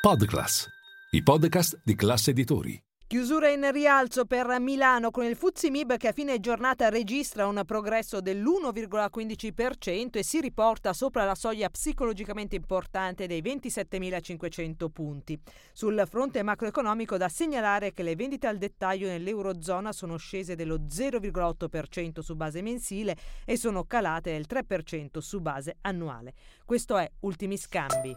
Podclass, i podcast di classe editori. Chiusura in rialzo per Milano con il Fuzzi Mib che a fine giornata registra un progresso dell'1,15% e si riporta sopra la soglia psicologicamente importante dei 27.500 punti. Sul fronte macroeconomico da segnalare che le vendite al dettaglio nell'Eurozona sono scese dello 0,8% su base mensile e sono calate del 3% su base annuale. Questo è Ultimi Scambi.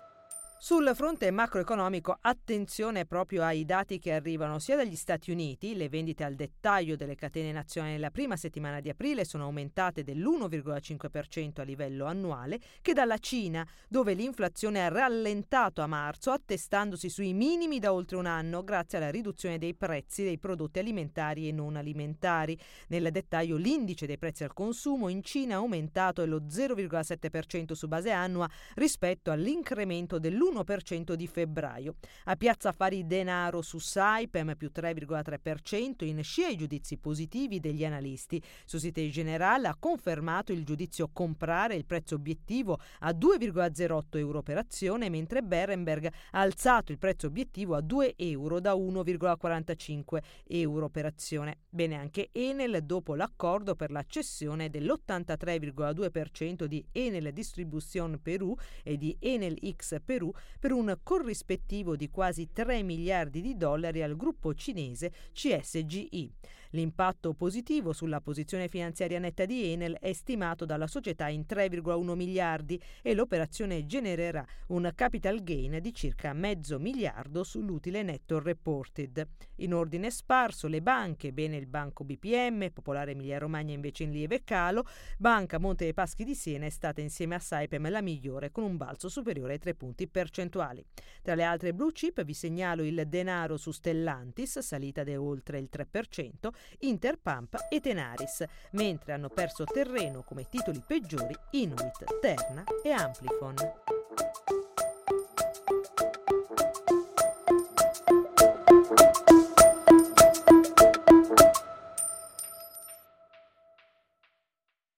Sul fronte macroeconomico, attenzione proprio ai dati che arrivano sia dagli Stati Uniti, le vendite al dettaglio delle catene nazionali nella prima settimana di aprile sono aumentate dell'1,5% a livello annuale, che dalla Cina, dove l'inflazione ha rallentato a marzo, attestandosi sui minimi da oltre un anno grazie alla riduzione dei prezzi dei prodotti alimentari e non alimentari. Nel dettaglio, l'indice dei prezzi al consumo in Cina ha aumentato dello 0,7% su base annua rispetto all'incremento dell'1 1% di febbraio. A Piazza Affari Denaro su Saipem più 3,3% in scia i giudizi positivi degli analisti. Societe Generale ha confermato il giudizio comprare il prezzo obiettivo a 2,08 euro per azione, mentre Berenberg ha alzato il prezzo obiettivo a 2 euro da 1,45 euro per azione. Bene anche Enel dopo l'accordo per la cessione dell'83,2% di Enel Distribution Perù e di Enel X Perù per un corrispettivo di quasi 3 miliardi di dollari al gruppo cinese CSGI. L'impatto positivo sulla posizione finanziaria netta di Enel è stimato dalla società in 3,1 miliardi e l'operazione genererà un capital gain di circa mezzo miliardo sull'utile netto reported. In ordine sparso le banche, bene il Banco BPM, Popolare Emilia Romagna invece in lieve calo, Banca Monte dei Paschi di Siena è stata insieme a Saipem la migliore con un balzo superiore ai 3 punti percentuali. Tra le altre blue chip vi segnalo il denaro su Stellantis, salita di oltre il 3%, Interpump e Tenaris, mentre hanno perso terreno come titoli peggiori Inuit, Terna e Amplifon.